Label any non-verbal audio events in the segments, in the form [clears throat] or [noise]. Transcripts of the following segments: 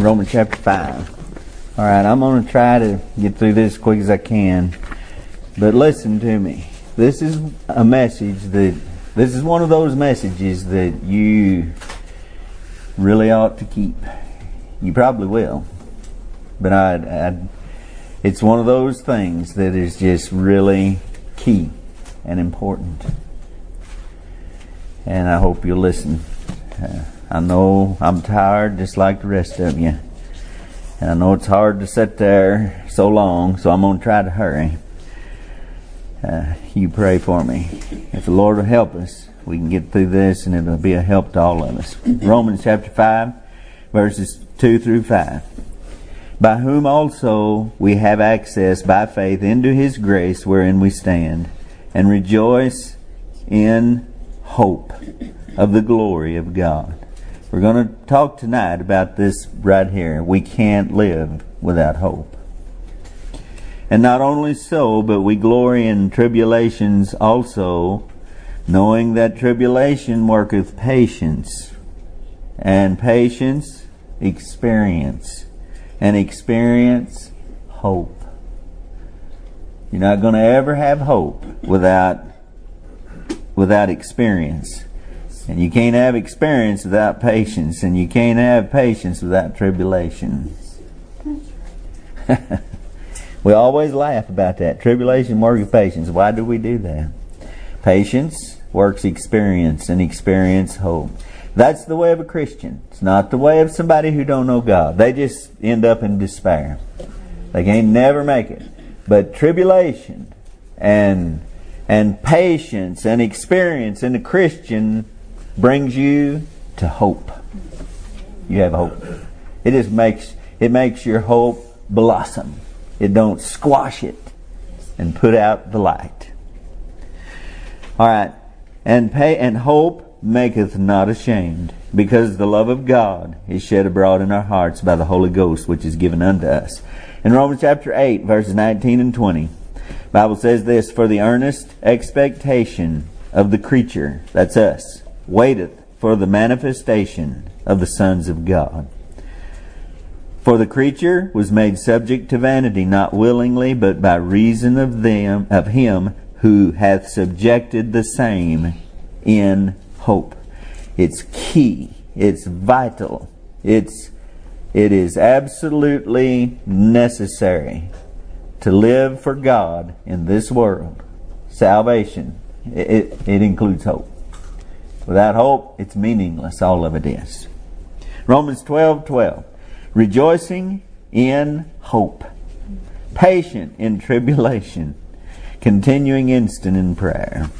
Romans chapter 5. All right, I'm going to try to get through this as quick as I can. But listen to me. This is a message that, this is one of those messages that you really ought to keep. You probably will. But I, it's one of those things that is just really key and important. And I hope you'll listen. Uh, I know I'm tired just like the rest of you. And I know it's hard to sit there so long, so I'm going to try to hurry. Uh, you pray for me. If the Lord will help us, we can get through this and it'll be a help to all of us. Romans chapter 5, verses 2 through 5 by whom also we have access by faith into his grace wherein we stand, and rejoice in hope of the glory of God. We're going to talk tonight about this right here. We can't live without hope. And not only so, but we glory in tribulations also, knowing that tribulation worketh patience, and patience experience and experience hope. You're not going to ever have hope without without experience. And you can't have experience without patience, and you can't have patience without tribulation. [laughs] we always laugh about that. Tribulation works patience. Why do we do that? Patience works experience, and experience hope. That's the way of a Christian. It's not the way of somebody who don't know God. They just end up in despair. They can never make it. But tribulation and and patience and experience in a Christian brings you to hope. You have hope. It just makes it makes your hope blossom. It don't squash it and put out the light. All right. And pay and hope maketh not ashamed, because the love of God is shed abroad in our hearts by the Holy Ghost, which is given unto us. In Romans chapter 8, verses 19 and 20, Bible says this, For the earnest expectation of the creature, that's us, waiteth for the manifestation of the sons of God. For the creature was made subject to vanity, not willingly, but by reason of them, of him who hath subjected the same in hope. It's key. It's vital. It's, it is absolutely necessary to live for God in this world. Salvation, it, it, it includes hope. Without hope, it's meaningless. All of it is. Romans 12 12. Rejoicing in hope. Patient in tribulation. Continuing instant in prayer.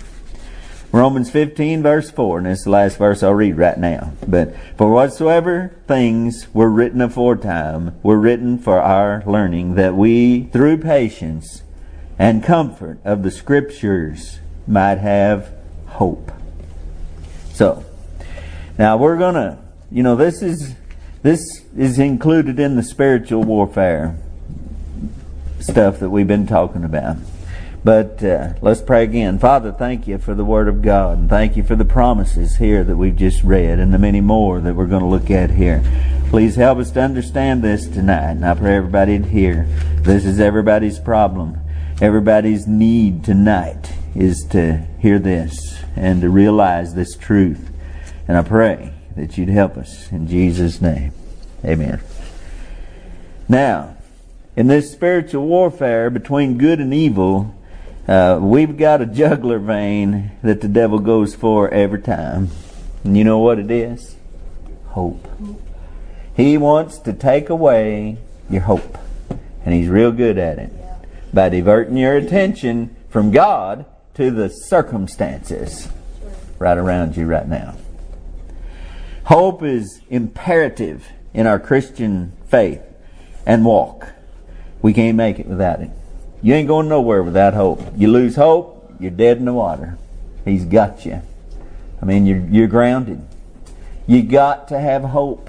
Romans 15 verse 4, and it's the last verse I'll read right now. But for whatsoever things were written aforetime were written for our learning, that we through patience and comfort of the scriptures might have hope. So, now we're gonna, you know, this is, this is included in the spiritual warfare stuff that we've been talking about. But uh, let's pray again. Father, thank you for the Word of God, and thank you for the promises here that we've just read, and the many more that we're going to look at here. Please help us to understand this tonight, and I pray everybody to hear. This is everybody's problem. Everybody's need tonight is to hear this and to realize this truth. And I pray that you'd help us in Jesus' name. Amen. Now, in this spiritual warfare between good and evil, uh, we've got a jugular vein that the devil goes for every time. And you know what it is? Hope. He wants to take away your hope. And he's real good at it. By diverting your attention from God to the circumstances right around you right now. Hope is imperative in our Christian faith and walk. We can't make it without it. You ain't going nowhere without hope. You lose hope, you're dead in the water. He's got you. I mean, you're, you're grounded. You got to have hope.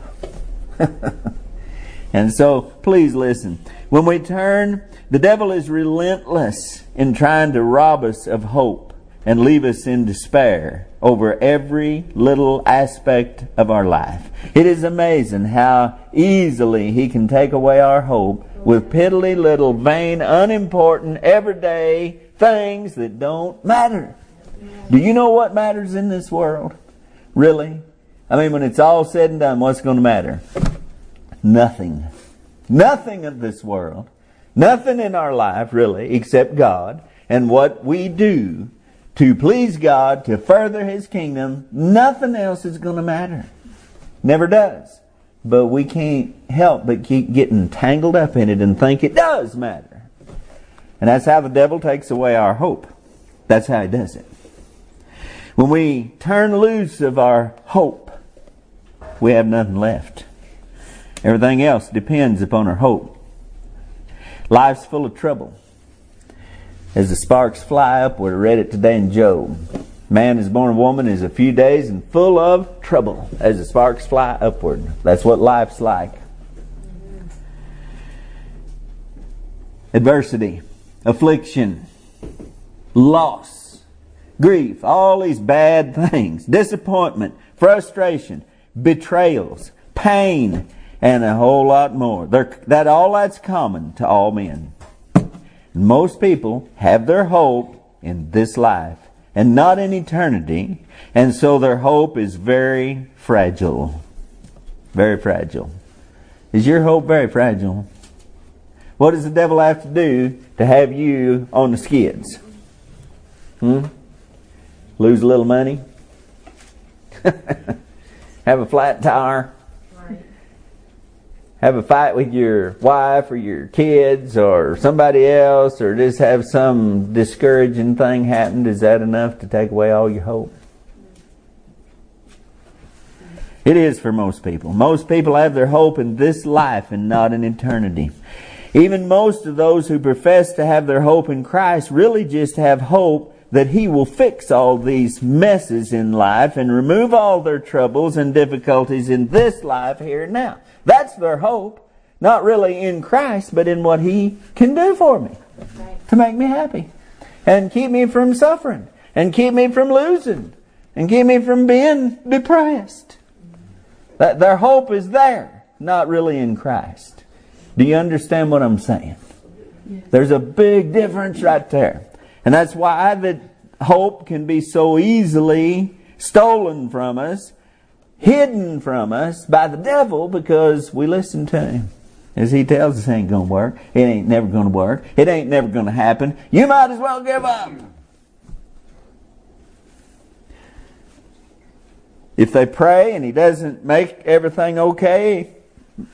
[laughs] and so, please listen. When we turn, the devil is relentless in trying to rob us of hope and leave us in despair over every little aspect of our life. It is amazing how easily He can take away our hope with piddly little, vain, unimportant, everyday things that don't matter. Do you know what matters in this world? Really? I mean, when it's all said and done, what's going to matter? Nothing. Nothing of this world. Nothing in our life, really, except God and what we do to please God, to further His kingdom. Nothing else is going to matter. Never does. But we can't help but keep getting tangled up in it and think it does matter. And that's how the devil takes away our hope. That's how he does it. When we turn loose of our hope, we have nothing left. Everything else depends upon our hope. Life's full of trouble. As the sparks fly upward, I read it today in Job. Man is born of woman is a few days and full of trouble as the sparks fly upward. That's what life's like. Adversity, affliction, loss, grief, all these bad [laughs] things, disappointment, frustration, betrayals, pain, and a whole lot more. They're, that all that's common to all men. Most people have their hope in this life and not in eternity, and so their hope is very fragile. Very fragile. Is your hope very fragile? What does the devil have to do to have you on the skids? Hmm? Lose a little money? [laughs] have a flat tire? Have a fight with your wife or your kids or somebody else or just have some discouraging thing happen, is that enough to take away all your hope? It is for most people. Most people have their hope in this life and not in eternity. Even most of those who profess to have their hope in Christ really just have hope that He will fix all these messes in life and remove all their troubles and difficulties in this life here and now. That's their hope. Not really in Christ, but in what He can do for me right. to make me happy and keep me from suffering and keep me from losing and keep me from being depressed. That their hope is there, not really in Christ. Do you understand what I'm saying? There's a big difference right there. And that's why that hope can be so easily stolen from us hidden from us by the devil because we listen to him. As he tells us it ain't gonna work. It ain't never gonna work. It ain't never gonna happen. You might as well give up. If they pray and he doesn't make everything okay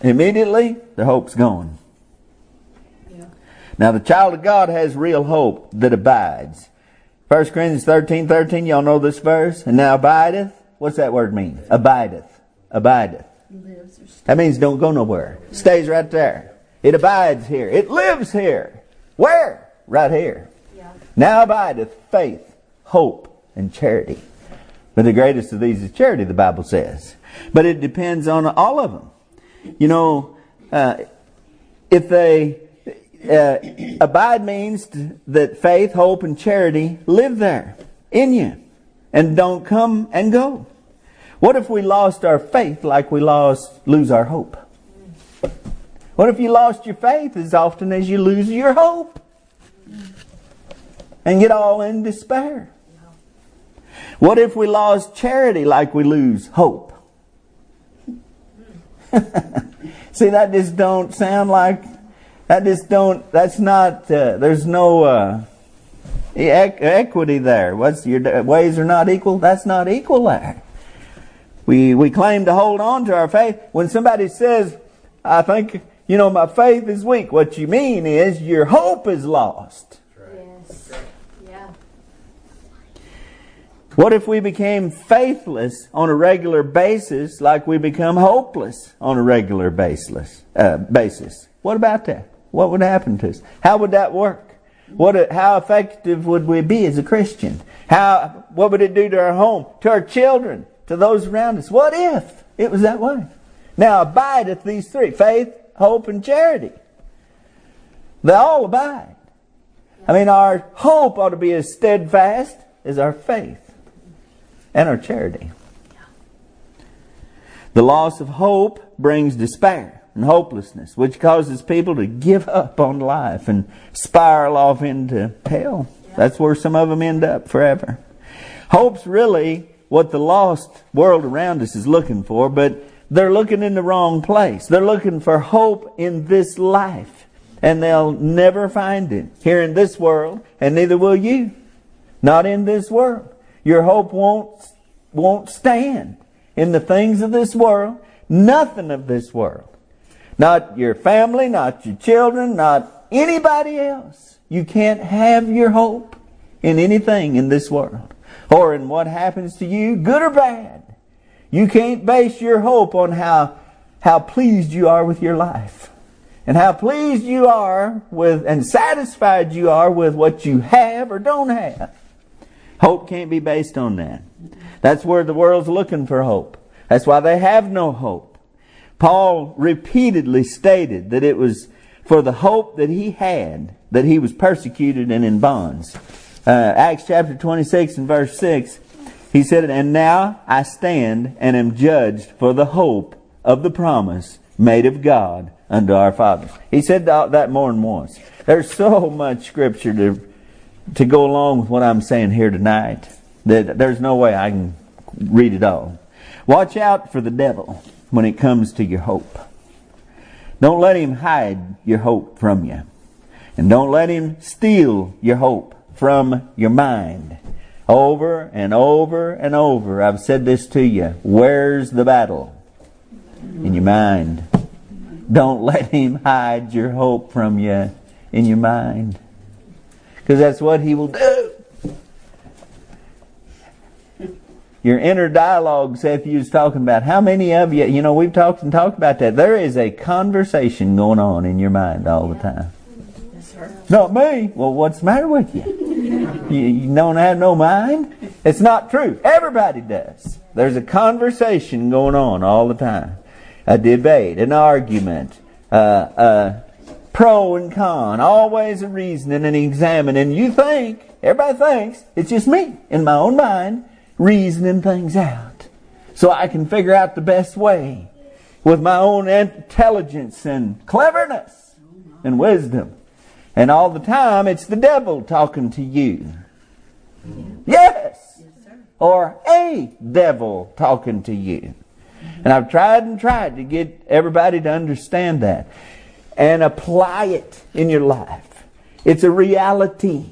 immediately, the hope's gone. Yeah. Now the child of God has real hope that abides. 1 Corinthians 13, 13, y'all know this verse? And now abideth What's that word mean? Abideth. Abideth. That means don't go nowhere. Stays right there. It abides here. It lives here. Where? Right here. Yeah. Now abideth faith, hope, and charity. But the greatest of these is charity, the Bible says. But it depends on all of them. You know, uh, if they uh, abide means that faith, hope, and charity live there in you and don't come and go? What if we lost our faith like we lost lose our hope? What if you lost your faith as often as you lose your hope? And get all in despair? What if we lost charity like we lose hope? [laughs] See, that just don't sound like that. Just don't. That's not. Uh, there's no uh, equity there. What's your ways are not equal? That's not equal there. We, we claim to hold on to our faith. When somebody says, I think, you know, my faith is weak, what you mean is your hope is lost. Yes. Yeah. What if we became faithless on a regular basis like we become hopeless on a regular basis? Uh, basis? What about that? What would happen to us? How would that work? What, how effective would we be as a Christian? How, what would it do to our home, to our children, to those around us? What if it was that way? Now abideth these three faith, hope, and charity. They all abide. I mean, our hope ought to be as steadfast as our faith. and our charity. The loss of hope brings despair and hopelessness, which causes people to give up on life and spiral off into hell. That's where some of them end up forever. Hope's really what the lost world around us is looking for, but they're looking in the wrong place. They're looking for hope in this life, and they'll never find it here in this world, and neither will you. Not in this world. Your hope won't, won't stand in the things of this world, nothing of this world. Not your family, not your children, not anybody else. You can't have your hope in anything in this world or in what happens to you, good or bad. You can't base your hope on how, how pleased you are with your life and how pleased you are with and satisfied you are with what you have or don't have. Hope can't be based on that. That's where the world's looking for hope. That's why they have no hope. Paul repeatedly stated that it was for the hope that he had that he was persecuted and in bonds. Uh, Acts chapter 26 and verse 6, he said, And now I stand and am judged for the hope of the promise made of God unto our fathers. He said that more than once. There's so much scripture to, to go along with what I'm saying here tonight that there's no way I can read it all. Watch out for the devil when it comes to your hope. Don't let him hide your hope from you. And don't let him steal your hope from your mind. Over and over and over, I've said this to you. Where's the battle? In your mind. Don't let him hide your hope from you in your mind. Because that's what he will do. Your inner dialogue, Seth, you was talking about. How many of you, you know, we've talked and talked about that. There is a conversation going on in your mind all the time. Not me. Well, what's the matter with you? you? You don't have no mind? It's not true. Everybody does. There's a conversation going on all the time. A debate, an argument, uh, uh, pro and con, always a reasoning and examining. You think, everybody thinks, it's just me in my own mind reasoning things out so I can figure out the best way with my own intelligence and cleverness and wisdom. And all the time, it's the devil talking to you. Yes! Or a devil talking to you. And I've tried and tried to get everybody to understand that and apply it in your life. It's a reality.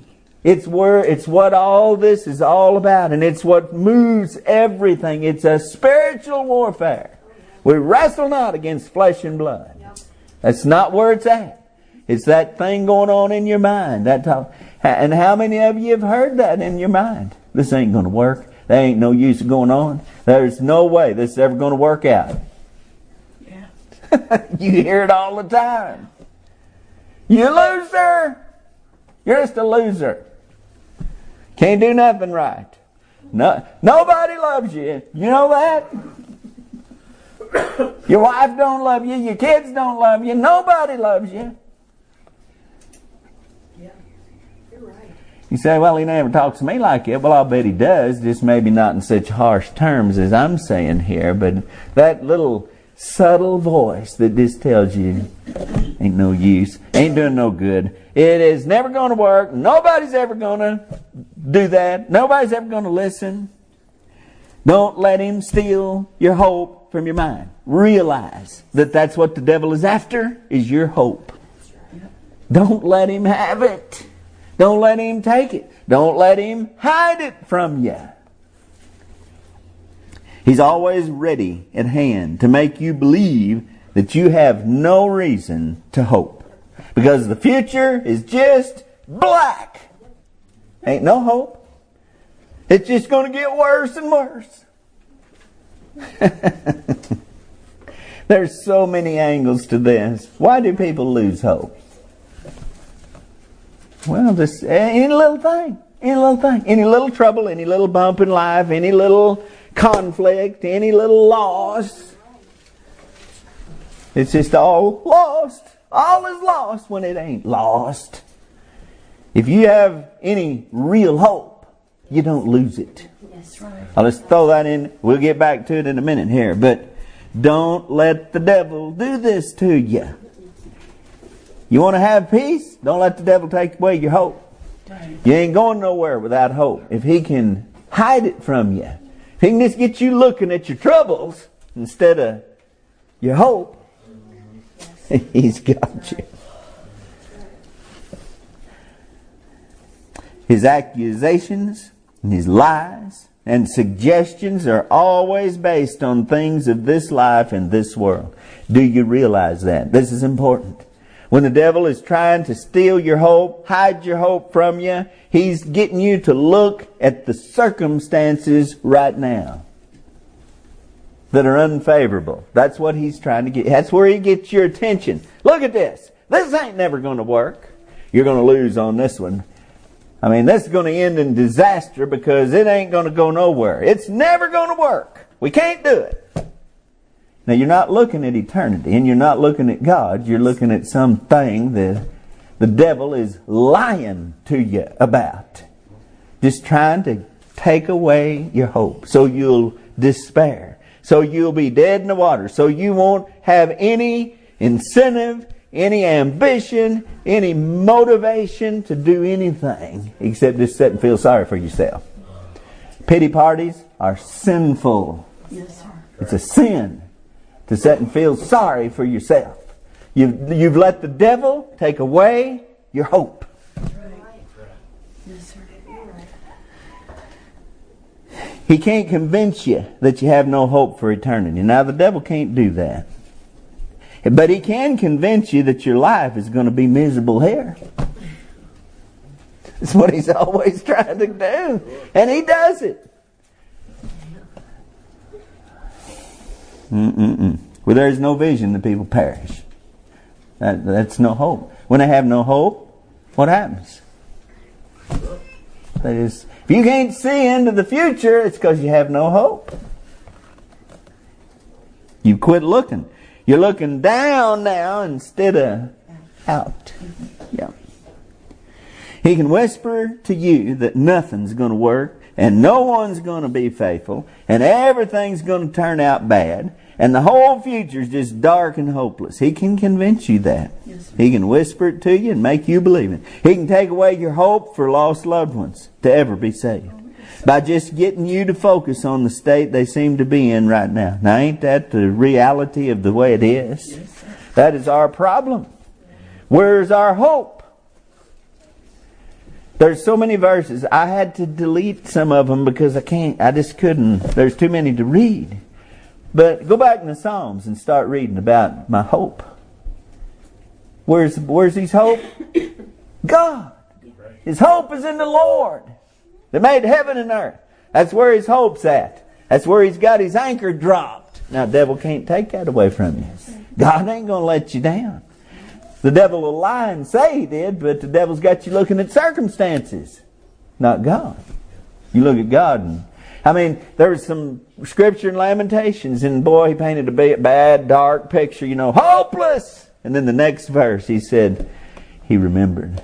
It's where, it's what all this is all about, and it's what moves everything. It's a spiritual warfare. We wrestle not against flesh and blood. That's not where it's at. It's that thing going on in your mind. That talk. And how many of you have heard that in your mind? This ain't going to work. There ain't no use going on. There's no way this is ever going to work out. Yeah. [laughs] you hear it all the time. You loser. You're just a loser. Can't do nothing right. No, nobody loves you. You know that? Your wife don't love you. Your kids don't love you. Nobody loves you. Yeah, you're right. You say, well, he never talks to me like it. Well, I'll bet he does, just maybe not in such harsh terms as I'm saying here. But that little subtle voice that just tells you ain't no use, ain't doing no good. It is never going to work. Nobody's ever going to do that. Nobody's ever going to listen. Don't let him steal your hope from your mind. Realize that that's what the devil is after is your hope. Don't let him have it. Don't let him take it. Don't let him hide it from you. He's always ready at hand to make you believe that you have no reason to hope. Because the future is just black. Ain't no hope. It's just going to get worse and worse. [laughs] There's so many angles to this. Why do people lose hope? Well, just any little thing, any little thing, any little trouble, any little bump in life, any little conflict, any little loss. It's just all lost. All is lost when it ain't lost. If you have any real hope, you don't lose it. That's right. I'll just throw that in. We'll get back to it in a minute here. But don't let the devil do this to you. You want to have peace? Don't let the devil take away your hope. You ain't going nowhere without hope. If he can hide it from you, he can just get you looking at your troubles instead of your hope, [laughs] he's got you. His accusations and his lies and suggestions are always based on things of this life and this world. Do you realize that? This is important. When the devil is trying to steal your hope, hide your hope from you, he's getting you to look at the circumstances right now that are unfavorable. That's what he's trying to get. That's where he gets your attention. Look at this. This ain't never going to work. You're going to lose on this one. I mean, this is going to end in disaster because it ain't going to go nowhere. It's never going to work. We can't do it. Now, you're not looking at eternity and you're not looking at God. You're looking at something that the devil is lying to you about. Just trying to take away your hope so you'll despair. So you'll be dead in the water. So you won't have any incentive, any ambition, any motivation to do anything except just sit and feel sorry for yourself. Pity parties are sinful. Yes, sir. It's a sin to sit and feel sorry for yourself. You've, you've let the devil take away your hope. He can't convince you that you have no hope for eternity. Now, the devil can't do that. But he can convince you that your life is going to be miserable here. That's what he's [laughs] always trying to do. And he does it. Mm-mm-mm. Where there is no vision, the people perish. That, that's no hope. When they have no hope, what happens? They just, if you can't see into the future, it's because you have no hope. You quit looking. You're looking down now instead of out. Yeah. He can whisper to you that nothing's going to work and no one's going to be faithful and everything's going to turn out bad and the whole future is just dark and hopeless. He can convince you that. Yes. He can whisper it to you and make you believe it. He can take away your hope for lost loved ones to ever be saved by just getting you to focus on the state they seem to be in right now. Now, ain't that the reality of the way it is? That is our problem. Where's our hope? There's so many verses. I had to delete some of them because I can't, I just couldn't. There's too many to read. But go back in the Psalms and start reading about my hope. Where's, where's his hope? [coughs] God. His hope is in the Lord that made heaven and earth. That's where his hope's at. That's where he's got his anchor dropped. Now, the devil can't take that away from you. God ain't going to let you down. The devil will lie and say he did, but the devil's got you looking at circumstances, not God. You look at God and I mean, there was some scripture in Lamentations, and boy, he painted a bad, dark picture, you know, hopeless. And then the next verse, he said, he remembered.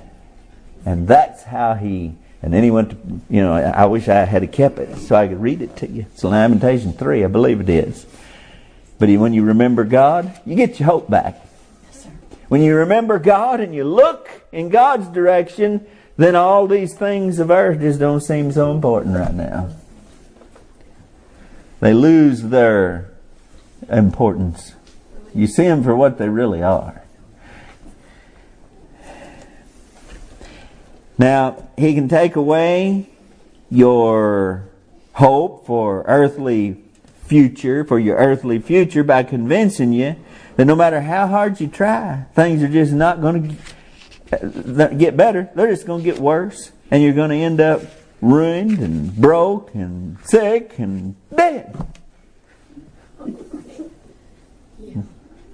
And that's how he, and then he went to, you know, I wish I had kept it so I could read it to you. It's Lamentation 3, I believe it is. But he- when you remember God, you get your hope back. Yes, sir. When you remember God and you look in God's direction, then all these things of earth just don't seem so important right now. They lose their importance. You see them for what they really are. Now, He can take away your hope for earthly future, for your earthly future by convincing you that no matter how hard you try, things are just not going uh, to get better. They're just going to get worse. And you're going to end up ruined and broke and sick and dead.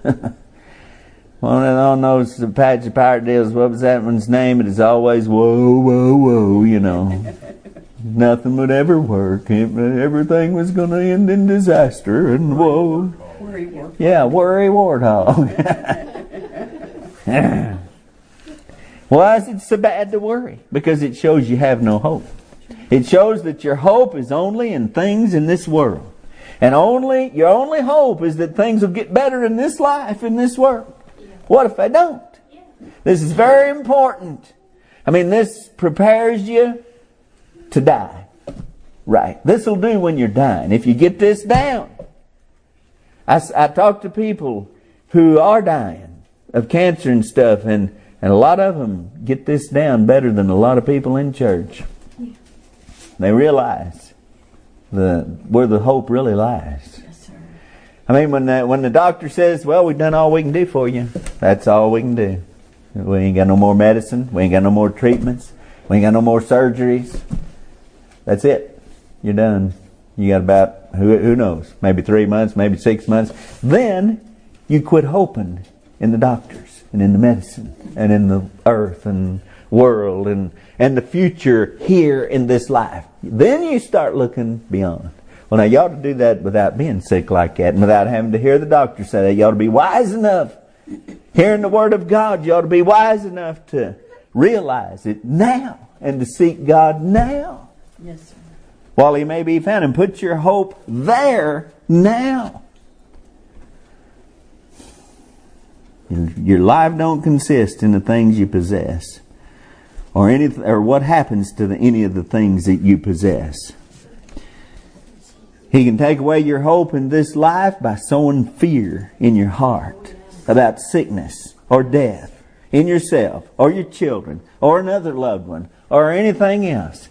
[laughs] One of on those Apache pirate deals, what was that one's name? It is always whoa, whoa, whoa, you know. Nothing would ever work. Everything was going to end in disaster and whoa. Worry work. Yeah, worry warthog. [laughs] Why is it so bad to worry? Because it shows you have no hope. It shows that your hope is only in things in this world. And only, your only hope is that things will get better in this life, in this world. What if they don't? This is very important. I mean, this prepares you to die. Right. This will do when you're dying. If you get this down. I, I talk to people who are dying of cancer and stuff, and, and a lot of them get this down better than a lot of people in church. They realize the where the hope really lies. Yes, sir. I mean, when the, when the doctor says, "Well, we've done all we can do for you," that's all we can do. We ain't got no more medicine. We ain't got no more treatments. We ain't got no more surgeries. That's it. You're done. You got about who who knows? Maybe three months, maybe six months. Then you quit hoping in the doctors and in the medicine and in the earth and world and and the future here in this life. Then you start looking beyond. Well, now you ought to do that without being sick like that and without having to hear the doctor say that. You ought to be wise enough. Hearing the Word of God, you ought to be wise enough to realize it now and to seek God now Yes, sir. while He may be found and put your hope there now. Your- Your life don't consist in the things you possess or any or what happens to the, any of the things that you possess. He can take away your hope in this life by sowing fear in your heart about sickness or death in yourself or your children or another loved one or anything else.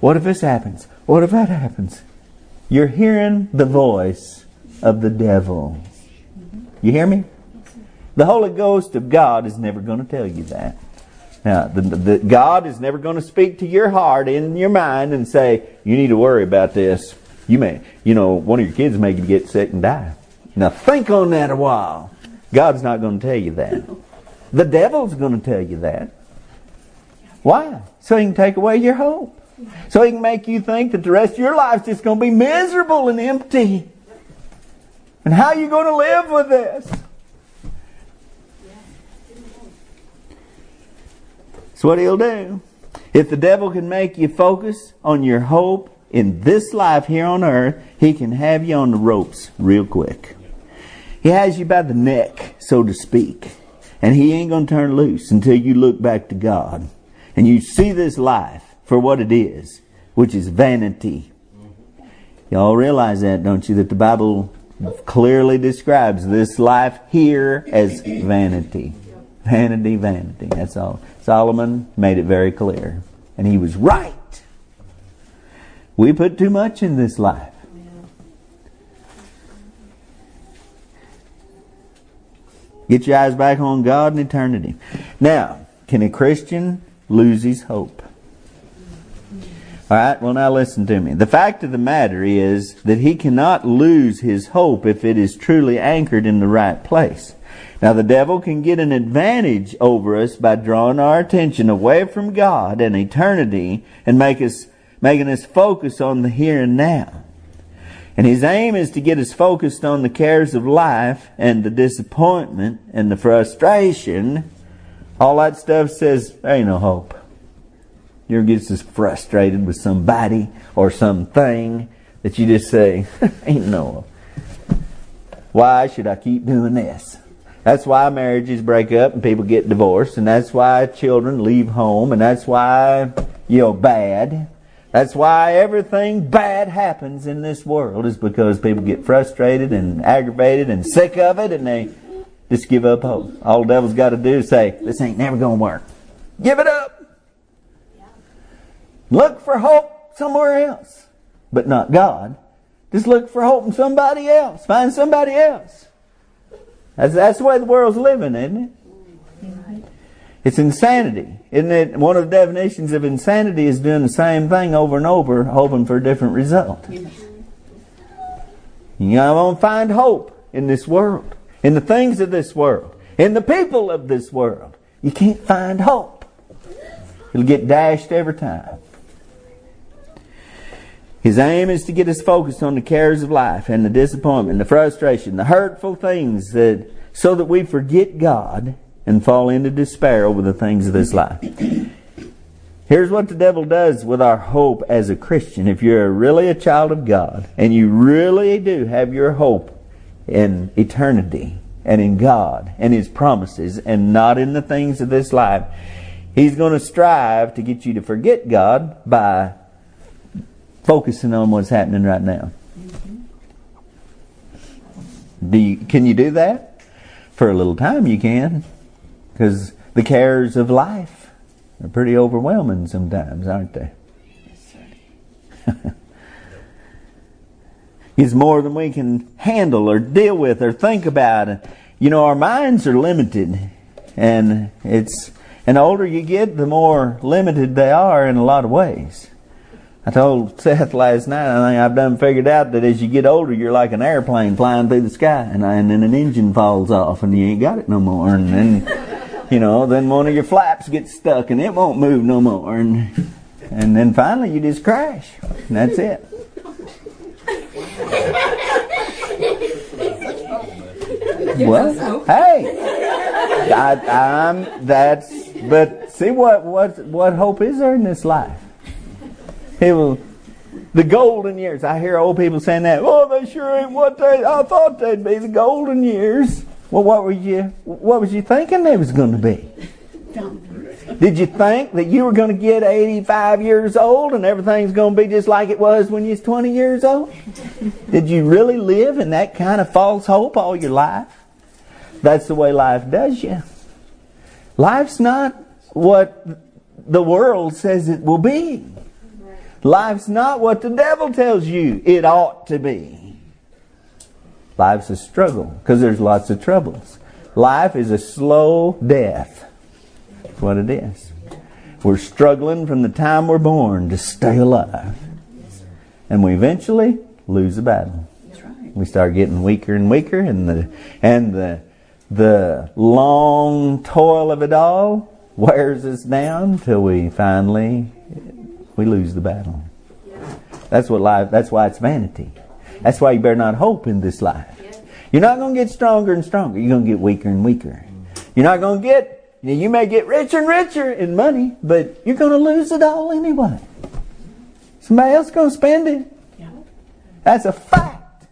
What if this happens? What if that happens? You're hearing the voice of the devil. You hear me? The Holy Ghost of God is never going to tell you that. Now, the, the, God is never going to speak to your heart in your mind and say, you need to worry about this. You may, you know, one of your kids may get sick and die. Now think on that a while. God's not going to tell you that. The devil's going to tell you that. Why? So he can take away your hope. So he can make you think that the rest of your life's just going to be miserable and empty. And how are you going to live with this? That's what he'll do. If the devil can make you focus on your hope in this life here on earth, he can have you on the ropes real quick. He has you by the neck, so to speak. And he ain't going to turn loose until you look back to God. And you see this life for what it is, which is vanity. Y'all realize that, don't you? That the Bible clearly describes this life here as vanity. Vanity, vanity. That's all. Solomon made it very clear. And he was right. We put too much in this life. Get your eyes back on God and eternity. Now, can a Christian lose his hope? All right, well, now listen to me. The fact of the matter is that he cannot lose his hope if it is truly anchored in the right place. Now, the devil can get an advantage over us by drawing our attention away from God and eternity and make us, making us focus on the here and now. And his aim is to get us focused on the cares of life and the disappointment and the frustration. All that stuff says there ain't no hope. You ever get just frustrated with somebody or something that you just say, [laughs] ain't no. Why should I keep doing this? That's why marriages break up and people get divorced, and that's why children leave home, and that's why you're bad. That's why everything bad happens in this world is because people get frustrated and aggravated and sick of it and they just give up hope. All the devil's got to do is say, this ain't never going to work. Give it up. Look for hope somewhere else, but not God. Just look for hope in somebody else. Find somebody else. That's, that's the way the world's living, isn't it? It's insanity. Isn't it? One of the definitions of insanity is doing the same thing over and over, hoping for a different result. You won't find hope in this world, in the things of this world, in the people of this world. You can't find hope. It'll get dashed every time. His aim is to get us focused on the cares of life and the disappointment, the frustration, the hurtful things that so that we forget God and fall into despair over the things of this life. Here's what the devil does with our hope as a Christian. If you're really a child of God and you really do have your hope in eternity and in God and His promises and not in the things of this life, He's going to strive to get you to forget God by focusing on what's happening right now. Do you, can you do that? For a little time you can. Because the cares of life are pretty overwhelming sometimes, aren't they? [laughs] It's more than we can handle or deal with or think about. You know, our minds are limited. And it's, and the older you get, the more limited they are in a lot of ways. I told Seth last night, I think I've done figured out that as you get older, you're like an airplane flying through the sky, and, and then an engine falls off, and you ain't got it no more, and then, you know, then one of your flaps gets stuck, and it won't move no more, and and then finally you just crash, and that's it. Well, hey, I, I'm that's but see what what what hope is there in this life? It will the golden years. I hear old people saying that. Oh, they sure ain't what they. I thought they'd be the golden years. Well, what were you? What was you thinking they was going to be? Did you think that you were going to get 85 years old and everything's going to be just like it was when you was 20 years old? Did you really live in that kind of false hope all your life? That's the way life does you. Life's not what the world says it will be. Life's not what the devil tells you it ought to be. Life's a struggle because there's lots of troubles. Life is a slow death. That's what it is. We're struggling from the time we're born to stay alive. And we eventually lose the battle. We start getting weaker and weaker and the and the the long toil of it all wears us down till we finally we lose the battle. That's what life that's why it's vanity. That's why you better not hope in this life. You're not going to get stronger and stronger. You're going to get weaker and weaker. You're not going to get you may get richer and richer in money, but you're going to lose it all anyway. Somebody else going to spend it. That's a fact.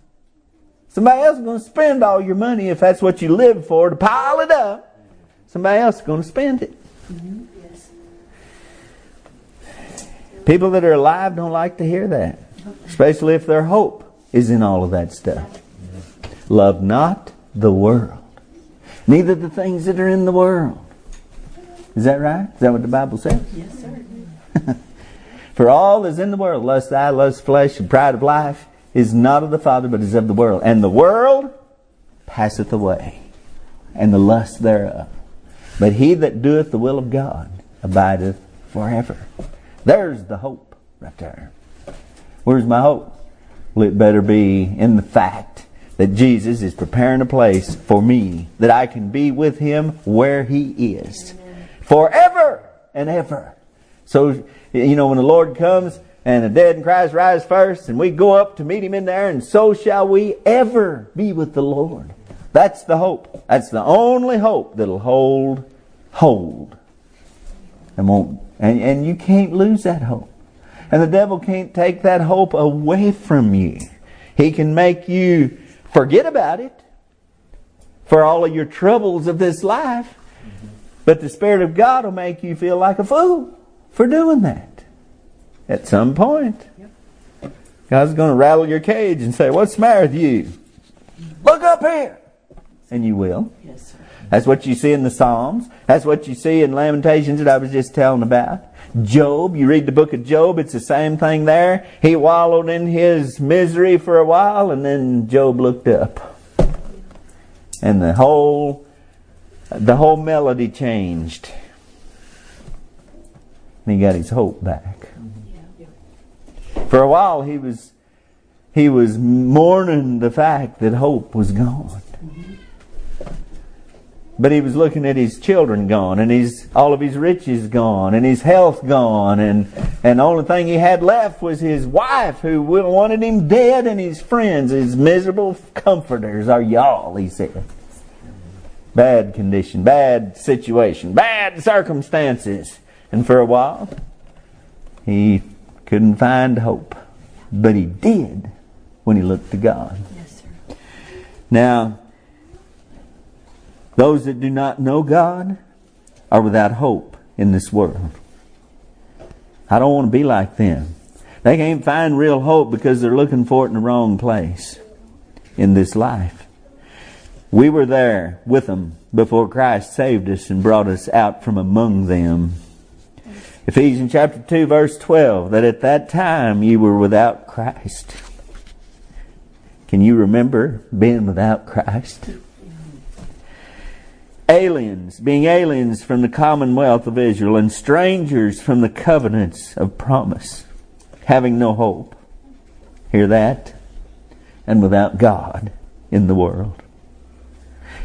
Somebody else is going to spend all your money if that's what you live for to pile it up. Somebody else is going to spend it. Yes. People that are alive don't like to hear that, especially if their hope is in all of that stuff. Love not the world, neither the things that are in the world. Is that right? Is that what the Bible says? Yes, sir. [laughs] For all is in the world, lust eye, lust flesh, and pride of life, is not of the Father, but is of the world. And the world passeth away, and the lust thereof. But he that doeth the will of God abideth forever. There's the hope right there. Where's my hope? Well, it better be in the fact that Jesus is preparing a place for me, that I can be with him where he is. Forever and ever. So, you know, when the Lord comes and the dead in Christ rise first and we go up to meet him in there and so shall we ever be with the Lord. That's the hope. That's the only hope that'll hold, hold. And won't, and, and you can't lose that hope. And the devil can't take that hope away from you. He can make you forget about it for all of your troubles of this life. But the Spirit of God will make you feel like a fool for doing that. At some point. God's going to rattle your cage and say, What's the matter with you? Look up here. And you will. Yes, sir. That's what you see in the Psalms. That's what you see in Lamentations that I was just telling about. Job, you read the book of Job, it's the same thing there. He wallowed in his misery for a while and then Job looked up. And the whole the whole melody changed. And he got his hope back. For a while he was he was mourning the fact that hope was gone. But he was looking at his children gone, and his all of his riches gone, and his health gone, and and the only thing he had left was his wife, who wanted him dead, and his friends, his miserable comforters, are y'all. He said, bad condition, bad situation, bad circumstances, and for a while, He couldn't find hope. But he did when he looked to God. Yes, sir. Now, those that do not know God are without hope in this world. I don't want to be like them. They can't find real hope because they're looking for it in the wrong place in this life. We were there with them before Christ saved us and brought us out from among them. Ephesians chapter 2 verse 12, that at that time you were without Christ. Can you remember being without Christ? Aliens, being aliens from the commonwealth of Israel and strangers from the covenants of promise, having no hope. Hear that? And without God in the world.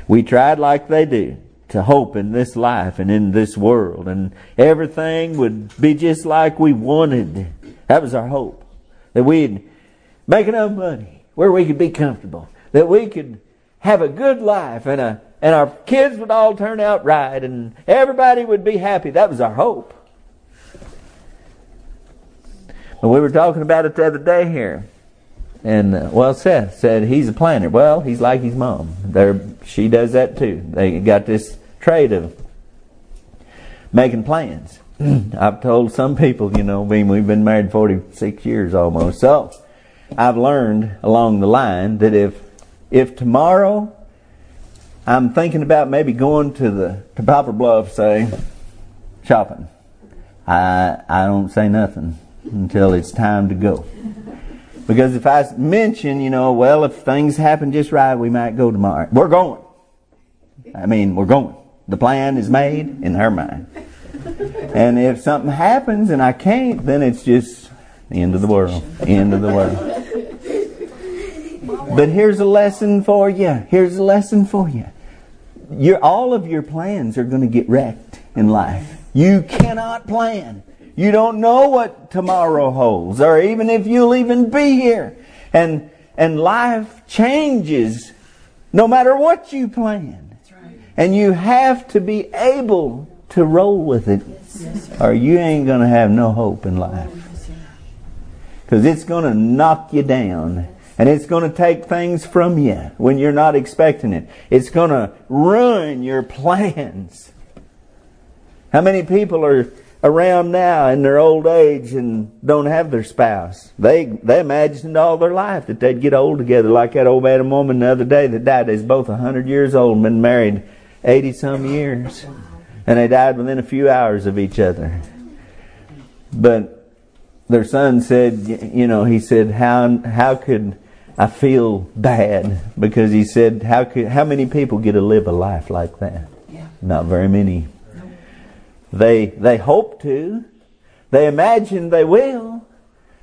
We tried like they do to hope in this life and in this world, and everything would be just like we wanted. That was our hope. That we'd make enough money where we could be comfortable, that we could have a good life, and, a, and our kids would all turn out right, and everybody would be happy. That was our hope. But we were talking about it the other day here. And uh, well, Seth said he's a planner. Well, he's like his mom. There, she does that too. They got this trait of making plans. [clears throat] I've told some people, you know, I mean, we've been married 46 years almost. So I've learned along the line that if if tomorrow I'm thinking about maybe going to the to Poplar Bluff, say shopping, I I don't say nothing until it's time to go. Because if I mention, you know, well, if things happen just right, we might go tomorrow. We're going. I mean, we're going. The plan is made in her mind. And if something happens and I can't, then it's just the end of the world. End of the world. But here's a lesson for you. Here's a lesson for you. Your, all of your plans are going to get wrecked in life. You cannot plan. You don't know what tomorrow holds, or even if you'll even be here. And, and life changes no matter what you plan. Right. And you have to be able to roll with it, Yes, or you ain't going to have no hope in life. Because it's going to knock you down. And it's going to take things from you when you're not expecting it. It's going to ruin your plans. How many people are around now in their old age and don't have their spouse? They they imagined all their life that they'd get old together, like that old man and woman the other day that died. They's both a hundred years old and been married eighty some years, and they died within a few hours of each other. But their son said, you know, he said, how how could I feel bad because he said, how could how many people get to live a life like that? Yeah. Not very many. They they hope to, they imagine they will,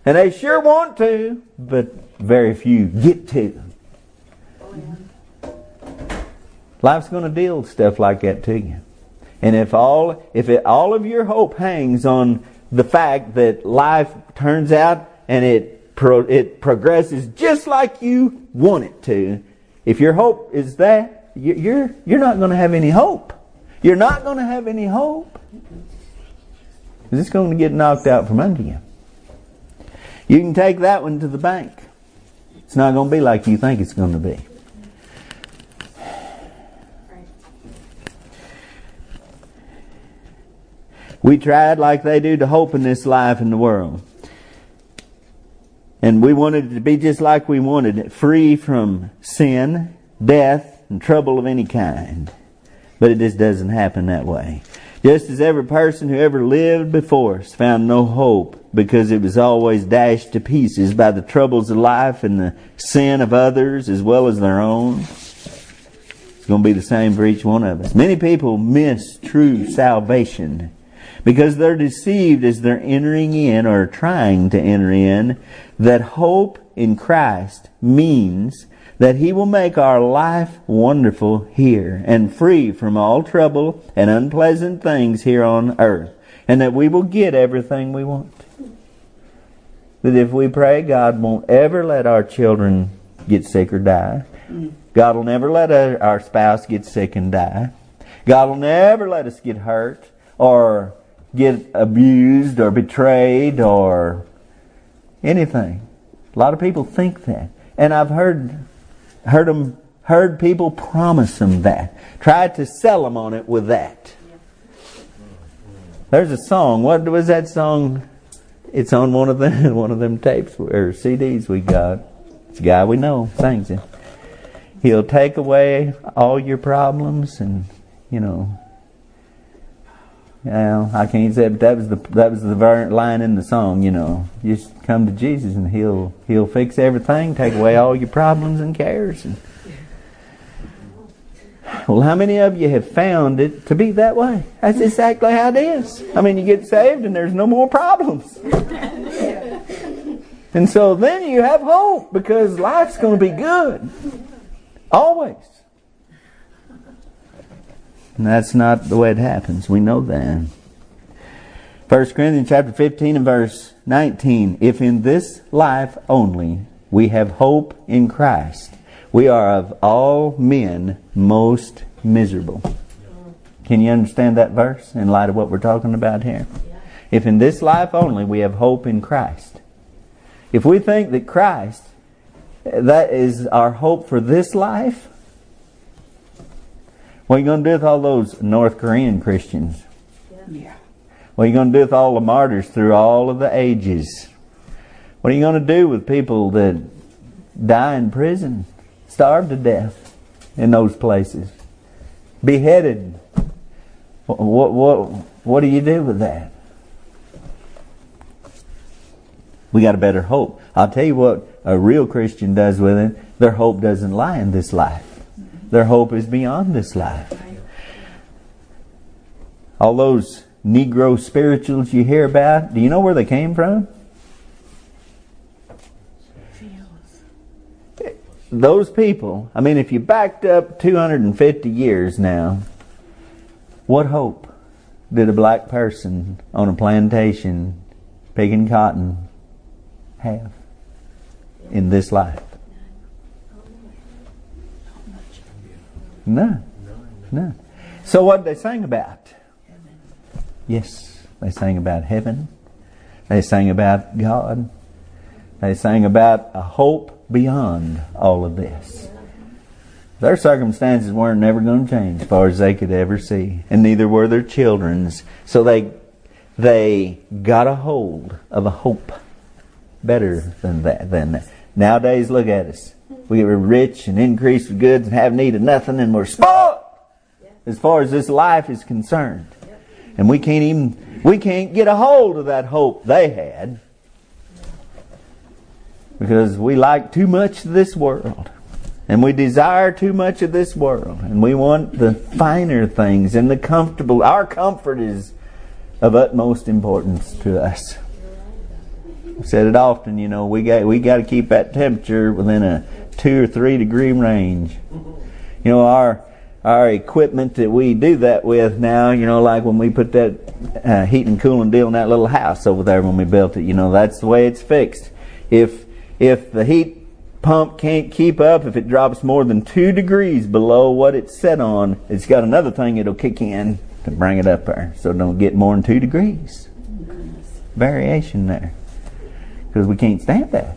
and they sure want to, but very few get to. Oh, yeah. Life's going to deal stuff like that to you. And if all if it, all of your hope hangs on the fact that life turns out and it pro, it progresses just like you want it to, if your hope is that, you- you're you're not going to have any hope. You're not going to have any hope. It's going to get knocked out from under you. You can take that one to the bank. It's not going to be like you think it's going to be. We tried like they do to hope in this life in the world. And we wanted it to be just like we wanted it, free from sin, death, and trouble of any kind. But it just doesn't happen that way. Just as every person who ever lived before us found no hope because it was always dashed to pieces by the troubles of life and the sin of others as well as their own. It's going to be the same for each one of us. Many people miss true salvation because they're deceived as they're entering in or trying to enter in that hope in Christ means that He will make our life wonderful here and free from all trouble and unpleasant things here on earth and that we will get everything we want. That if we pray, God won't ever let our children get sick or die. God will never let our spouse get sick and die. God will never let us get hurt or get abused or betrayed or anything. A lot of people think that. And I've heard heard them heard people promise them that. Tried to sell them on it with that. There's a song. What was that song? It's on one of them [laughs] one of them tapes or CDs we got. It's a guy we know sings it. He'll take away all your problems and you know well, I can't say, but that was the that was the line in the song. You know, just come to Jesus and he'll he'll fix everything, take away all your problems and cares. And, well, how many of you have found it to be that way? That's exactly how it is. I mean, you get saved and there's no more problems. And so then you have hope because life's going to be good. Always. And that's not the way it happens. We know that. 1 Corinthians chapter 15 and verse 19. If in this life only we have hope in Christ, we are of all men most miserable. Can you understand that verse in light of what we're talking about here? If in this life only we have hope in Christ. If we think that Christ, that is our hope for this life, what are you going to do with all those North Korean Christians? Yeah. What are you going to do with all the martyrs through all of the ages? What are you going to do with people that die in prison, starve to death in those places, beheaded? What, what, what, what do you do with that? We got a better hope. I'll tell you what a real Christian does with it. Their hope doesn't lie in this life. Their hope is beyond this life. All those Negro spirituals you hear about, do you know where they came from? Those people, I mean, if you backed up 250 years now, what hope did a black person on a plantation picking cotton have in this life? No. No. So what they sing about? Yes, they sang about heaven. They sang about God. They sang about a hope beyond all of this. Their circumstances weren't never going to change as far as they could ever see, and neither were their children's. So they they got a hold of a hope better than that. Than that. Nowadays, look at us. We were rich and increased with goods and have need of nothing, and we're spoiled as far as this life is concerned. And we can't even we can't get a hold of that hope they had because we like too much of this world. And we desire too much of this world. And we want the finer things and the comfortable. Our comfort is of utmost importance to us. I've said it often, you know, we got we got to keep that temperature within a two or three degree range. You know, our our equipment that we do that with now, you know, like when we put that uh, heat and cooling deal in that little house over there when we built it, you know, that's the way it's fixed. If if the heat pump can't keep up, if it drops more than two degrees below what it's set on, it's got another thing it'll kick in to bring it up there, so don't get more than two degrees variation there, because we can't stand that.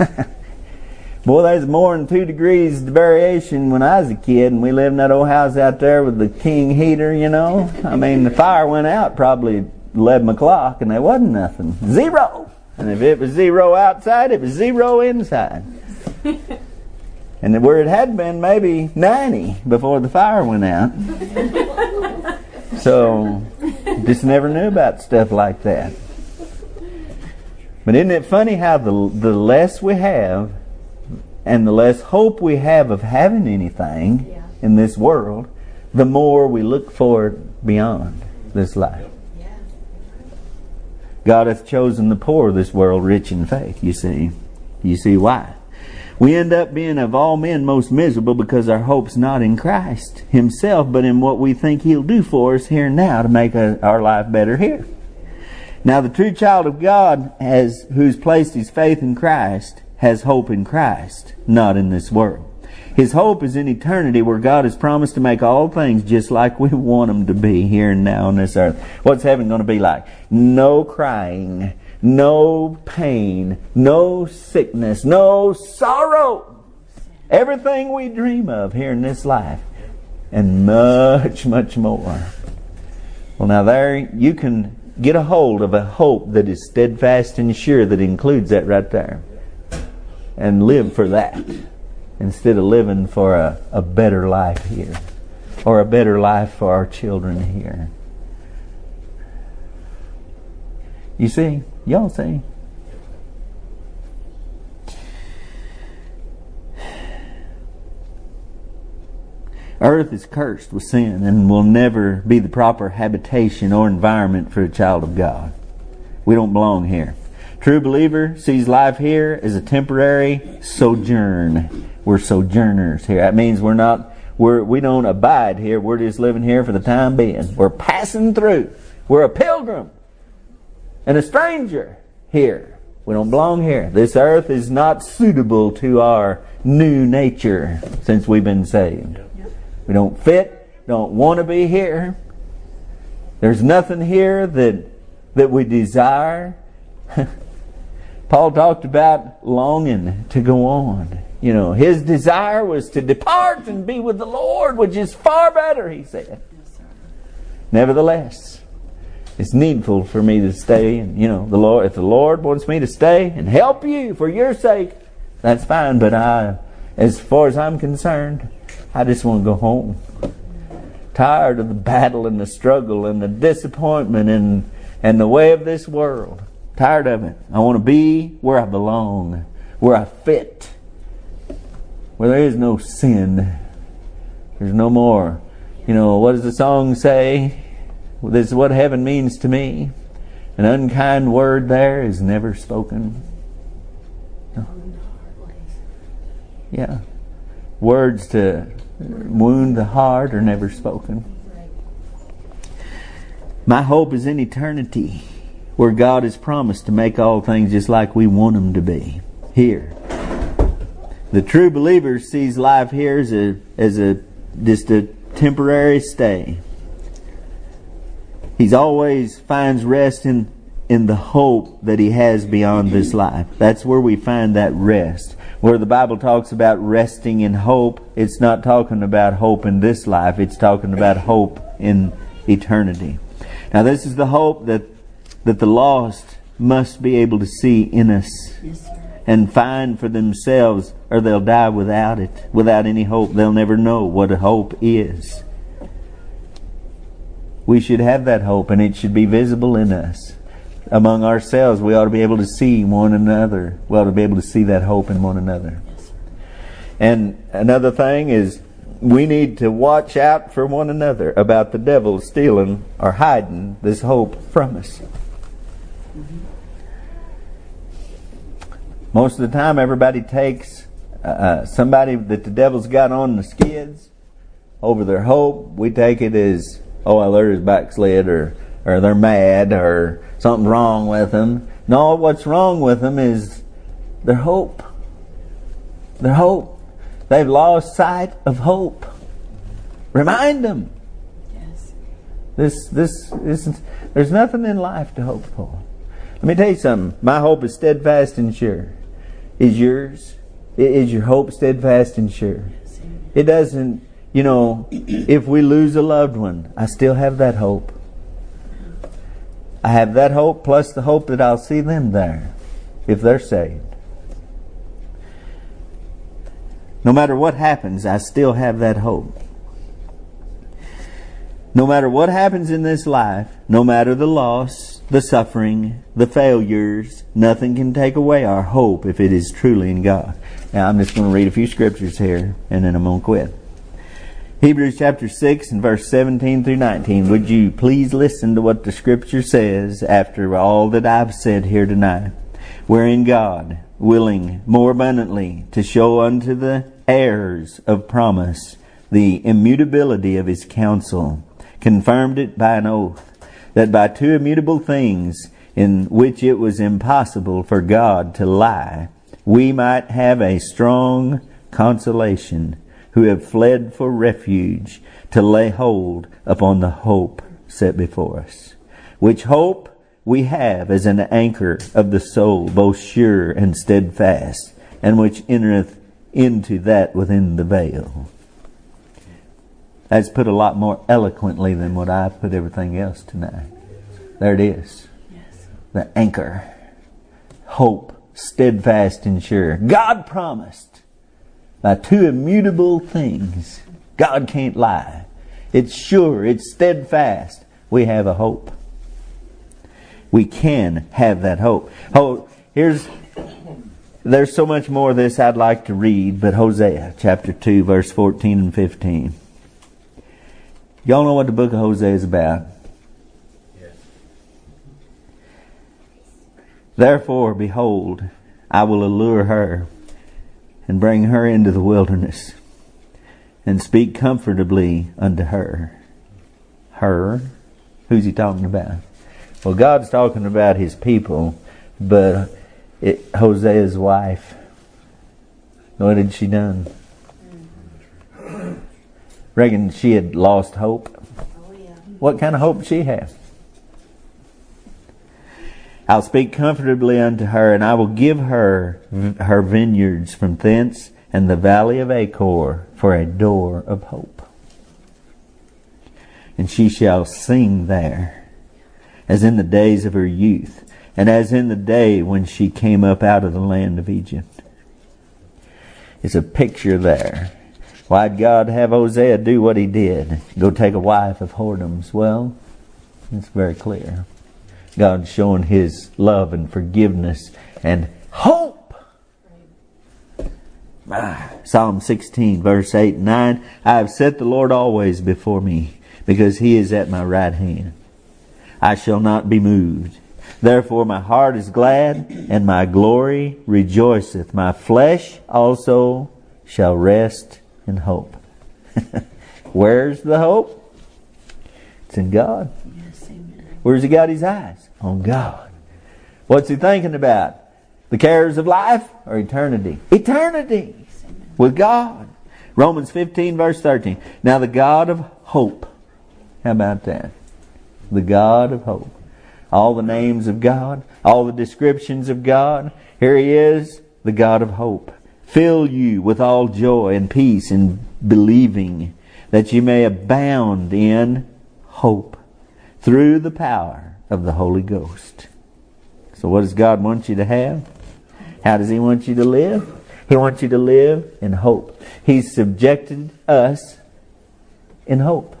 [laughs] Boy, there's more than two degrees variation when I was a kid and we lived in that old house out there with the king heater, you know. I mean, the fire went out probably 11 o'clock and there wasn't nothing. Zero. And if it was zero outside, it was zero inside. [laughs] and where it had been maybe 90 before the fire went out. [laughs] so, just never knew about stuff like that. But isn't it funny how the, the less we have and the less hope we have of having anything yeah. in this world, the more we look for it beyond this life. Yeah. God hath chosen the poor of this world rich in faith, you see. You see why? We end up being of all men most miserable because our hope's not in Christ Himself, but in what we think He'll do for us here and now to make our life better here. Now, the true child of God has, who's placed his faith in Christ has hope in Christ, not in this world. His hope is in eternity where God has promised to make all things just like we [laughs] want them to be here and now on this earth. What's heaven going to be like? No crying, no pain, no sickness, no sorrow. Everything we dream of here in this life and much, much more. Well, now there you can get a hold of a hope that is steadfast and sure that includes that right there. And live for that instead of living for a, a better life here or a better life for our children here. You see? Y'all see? Earth is cursed with sin and will never be the proper habitation or environment for a child of God. We don't belong here. True believer sees life here as a temporary sojourn. We're sojourners here. That means we're not we're we don't abide here. We're just living here for the time being. We're passing through. We're a pilgrim and a stranger here. We don't belong here. This earth is not suitable to our new nature since we've been saved. We don't fit, don't want to be here. There's nothing here that that we desire. [laughs] Paul talked about longing to go on. You know, his desire was to depart and be with the Lord, which is far better, he said. Nevertheless, it's needful for me to stay and you know, the Lord if the Lord wants me to stay and help you for your sake, that's fine, but I as far as I'm concerned, I just want to go home. Tired of the battle and the struggle and the disappointment and, and the way of this world. Tired of it. I want to be where I belong, where I fit, where there is no sin. There's no more. You know, what does the song say? This is what heaven means to me. An unkind word there is never spoken. No. Yeah. Words to wound the heart are never spoken. My hope is in eternity, where God has promised to make all things just like we want them to be. Here. The true believer sees life here as a, as a just a temporary stay. He's always finds rest in in the hope that he has beyond this life. That's where we find that rest. Where the Bible talks about resting in hope, it's not talking about hope in this life, it's talking about hope in eternity. Now this is the hope that that the lost must be able to see in us and find for themselves or they'll die without it, without any hope. They'll never know what a hope is. We should have that hope and it should be visible in us among ourselves, we ought to be able to see one another. We ought to be able to see that hope in one another. And another thing is, we need to watch out for one another about the devil stealing or hiding this hope from us. Most of the time, everybody takes uh, uh somebody that the devil's got on the skids over their hope. We take it as, oh, well, they're backslid or, or they're mad or something wrong with them. No, what's wrong with them is their hope. Their hope. They've lost sight of hope. Remind them. Yes. This, this isn't, there's nothing in life to hope for. Let me tell you something. My hope is steadfast and sure. Is yours? Is your hope steadfast and sure? It doesn't, you know, if we lose a loved one, I still have that hope. I have that hope plus the hope that I'll see them there if they're saved. No matter what happens, I still have that hope. No matter what happens in this life, no matter the loss, the suffering, the failures, nothing can take away our hope if it is truly in God. Now, I'm just going to read a few scriptures here and then I'm going to quit. Hebrews chapter 6 and verse 17 through 19. Would you please listen to what the scripture says after all that I've said here tonight? Wherein God, willing more abundantly to show unto the heirs of promise the immutability of his counsel, confirmed it by an oath, that by two immutable things in which it was impossible for God to lie, we might have a strong consolation who have fled for refuge to lay hold upon the hope set before us, which hope we have as an anchor of the soul, both sure and steadfast, and which entereth into that within the veil. That's put a lot more eloquently than what I put everything else tonight. There it is. Yes. The anchor. Hope, steadfast and sure. God promised by two immutable things. God can't lie. It's sure, it's steadfast. We have a hope. We can have that hope. Oh, here's there's so much more of this I'd like to read, but Hosea chapter 2 verse 14 and 15. Y'all know what the book of Hosea is about. Yes. Therefore, behold, I will allure her and bring her into the wilderness and speak comfortably unto her. Her? Who's he talking about? Well, God's talking about his people, but it, Hosea's wife, what had she done? Reckon she had lost hope. Oh, yeah. What kind of hope did she have? I'll speak comfortably unto her, and I will give her her vineyards from thence, and the valley of Achor for a door of hope. And she shall sing there, as in the days of her youth, and as in the day when she came up out of the land of Egypt. It's a picture there. Why'd God have Hosea do what he did? Go take a wife of whoredoms? Well, it's very clear. God's showing his love and forgiveness and hope. Ah, Psalm 16, verse 8 and 9. I have set the Lord always before me, because he is at my right hand. I shall not be moved. Therefore my heart is glad, and my glory rejoiceth. My flesh also shall rest in hope. [laughs] Where's the hope? It's in God. Yes. Where's he got his eyes? On God. What's he thinking about? The cares of life or eternity? Eternity with God. Romans 15 verse 13. Now the God of hope. How about that? The God of hope. All the names of God, all the descriptions of God. Here he is, the God of hope. Fill you with all joy and peace in believing that you may abound in hope through the power of the Holy Ghost. So what does God want you to have? How does he want you to live? He wants you to live in hope. He's subjected us in hope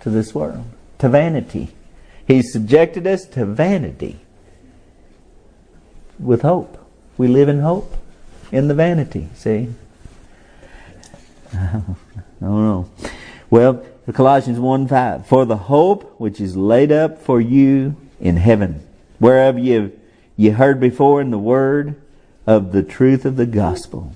to this world, to vanity. He's subjected us to vanity with hope. We live in hope in the vanity, see? [laughs] I don't know. Well, Colossians 1 5. For the hope which is laid up for you in heaven, whereof you you heard before in the word of the truth of the gospel.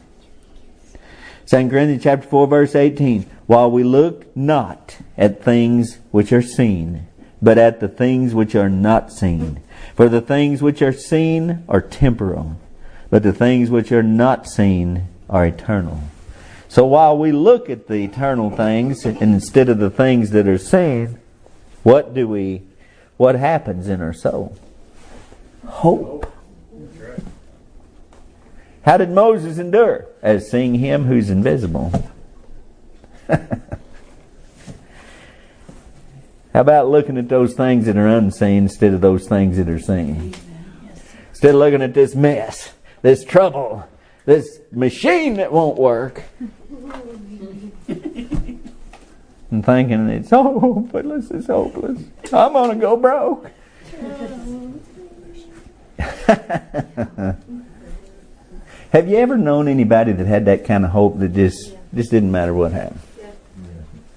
2 Corinthians chapter 4 verse 18. While we look not at things which are seen, but at the things which are not seen. For the things which are seen are temporal, but the things which are not seen are eternal. So while we look at the eternal things instead of the things that are seen, what do we, what happens in our soul? Hope. How did Moses endure? As seeing him who's invisible. [laughs] How about looking at those things that are unseen instead of those things that are seen? Instead of looking at this mess, this trouble, this machine that won't work, and thinking it's [laughs] hopeless, it's hopeless. I'm gonna go broke. [laughs] Have you ever known anybody that had that kind of hope that just just didn't matter what happened?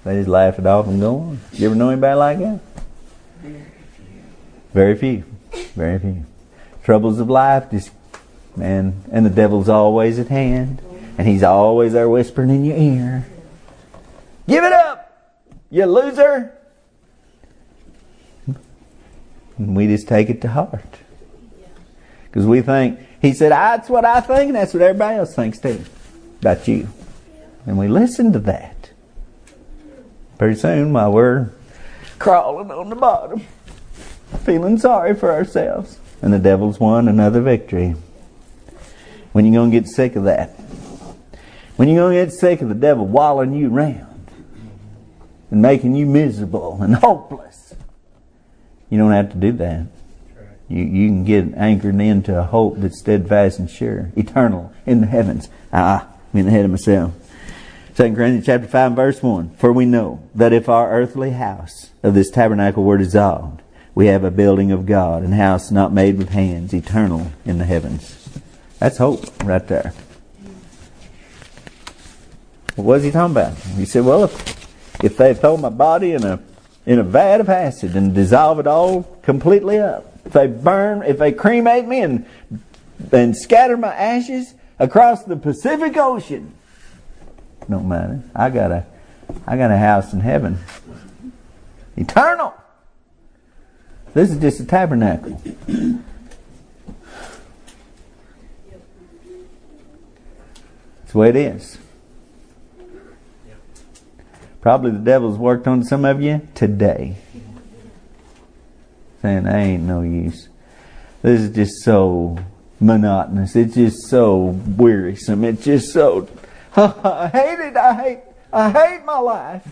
They just laugh it off and go on. You ever know anybody like that? Very few. Very few. Troubles of life just man and the devil's always at hand. And he's always there whispering in your ear. Give it up, you loser. And we just take it to heart. Because we think, he said, ah, that's what I think, and that's what everybody else thinks too. About you. And we listen to that. Pretty soon, while we're crawling on the bottom, feeling sorry for ourselves, and the devil's won another victory. When you're going to get sick of that? When you're going to get sick of the devil walling you around and making you miserable and [laughs] hopeless? You don't have to do that. You, you can get anchored into a hope that's steadfast and sure, eternal in the heavens. Ah, I'm in the head of myself. 2 Corinthians chapter 5 verse 1. For we know that if our earthly house of this tabernacle were dissolved, we have a building of God, and house not made with hands, eternal in the heavens. That's hope right there. What was he talking about? He said, well, if, if they throw my body in a, in a vat of acid and dissolve it all completely up, if they burn, if they cremate me and, and scatter my ashes across the Pacific Ocean, don't matter. I got a, I got a house in heaven. Eternal. This is just a tabernacle. That's the way it is. Probably the devil's worked on some of you today. Saying, I ain't no use. This is just so monotonous. It's just so wearisome. It's just so, [laughs] I hate it. I hate, I hate my life.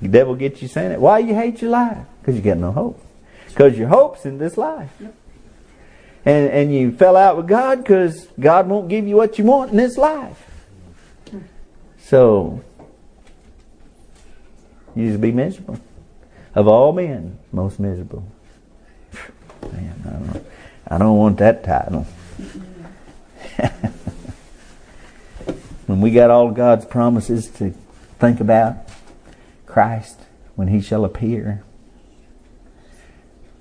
The devil gets you saying it. Why you hate your life? Because you got no hope. Because your hope's in this life. And, and you fell out with God because God won't give you what you want in this life. So, you just be miserable. Of all men, most miserable. Man, I don't, I don't want that title. [laughs] when we got all God's promises to think about, Christ, when He shall appear.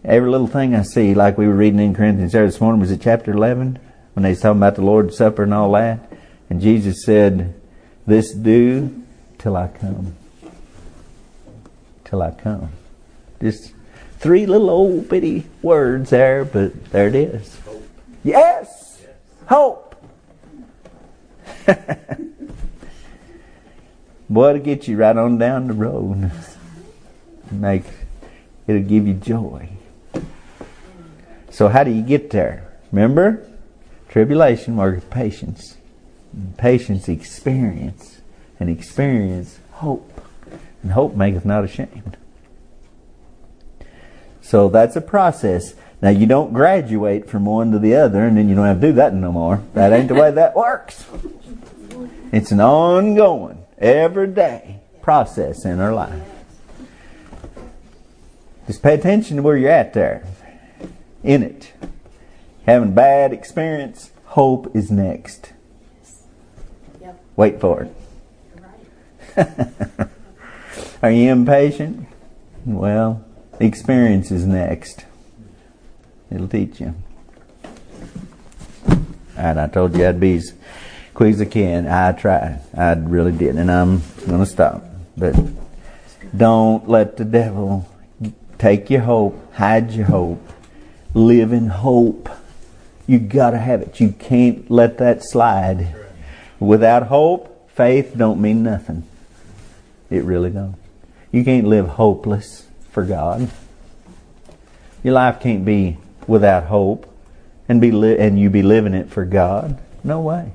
Every little thing I see, like we were reading in Corinthians there this morning, was it chapter 11? When they was talking about the Lord's Supper and all that. And Jesus said, This do till I come. Till I come. Just three little old bitty words there, but there it is. Hope. Yes! yes. Hope! [laughs] Boy, it'll get you right on down the road. Make it'll give you joy. So how do you get there? Remember? Tribulation worketh patience. Patience experience. And experience hope. And hope maketh not ashamed. So that's a process. Now you don't graduate from one to the other and then you don't have to do that no more. That ain't the way that [laughs] works. It's an ongoing, everyday process in our life. Just pay attention to where you're at there. In it. Having bad experience, hope is next. Yep. Wait for it. [laughs] Are you impatient? Well, experience is next. It'll teach you. And I told you I'd be as quick as I can. I tried. I really did. And I'm going to stop. But don't let the devil take your hope, hide your hope, live in hope. You got to have it. You can't let that slide. Without hope, faith don't mean nothing. It really don't. You can't live hopeless for God. Your life can't be without hope and be li- and you be living it for God. No way.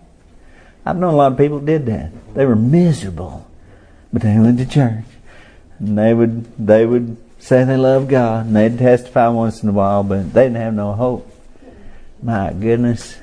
I've known a lot of people did that. They were miserable, but they went to church and they would they would say they love God and they'd testify once in a while, but they didn't have no hope. My goodness,